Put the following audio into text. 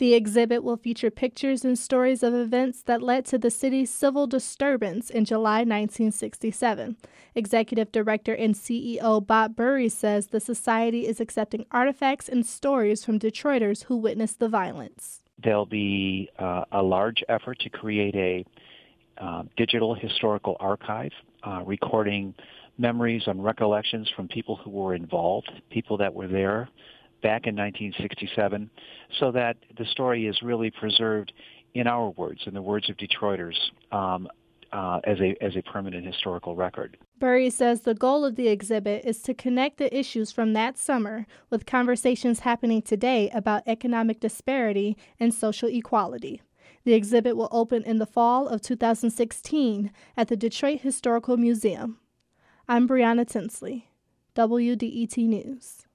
The exhibit will feature pictures and stories of events that led to the city's civil disturbance in July 1967. Executive Director and CEO Bob Bury says the Society is accepting artifacts and stories from Detroiters who witnessed the violence. There'll be uh, a large effort to create a uh, digital historical archive uh, recording memories and recollections from people who were involved, people that were there back in 1967 so that the story is really preserved in our words, in the words of Detroiters, um, uh, as a as a permanent historical record. Bury says the goal of the exhibit is to connect the issues from that summer with conversations happening today about economic disparity and social equality. The exhibit will open in the fall of 2016 at the Detroit Historical Museum. I'm Brianna Tinsley, WDET News.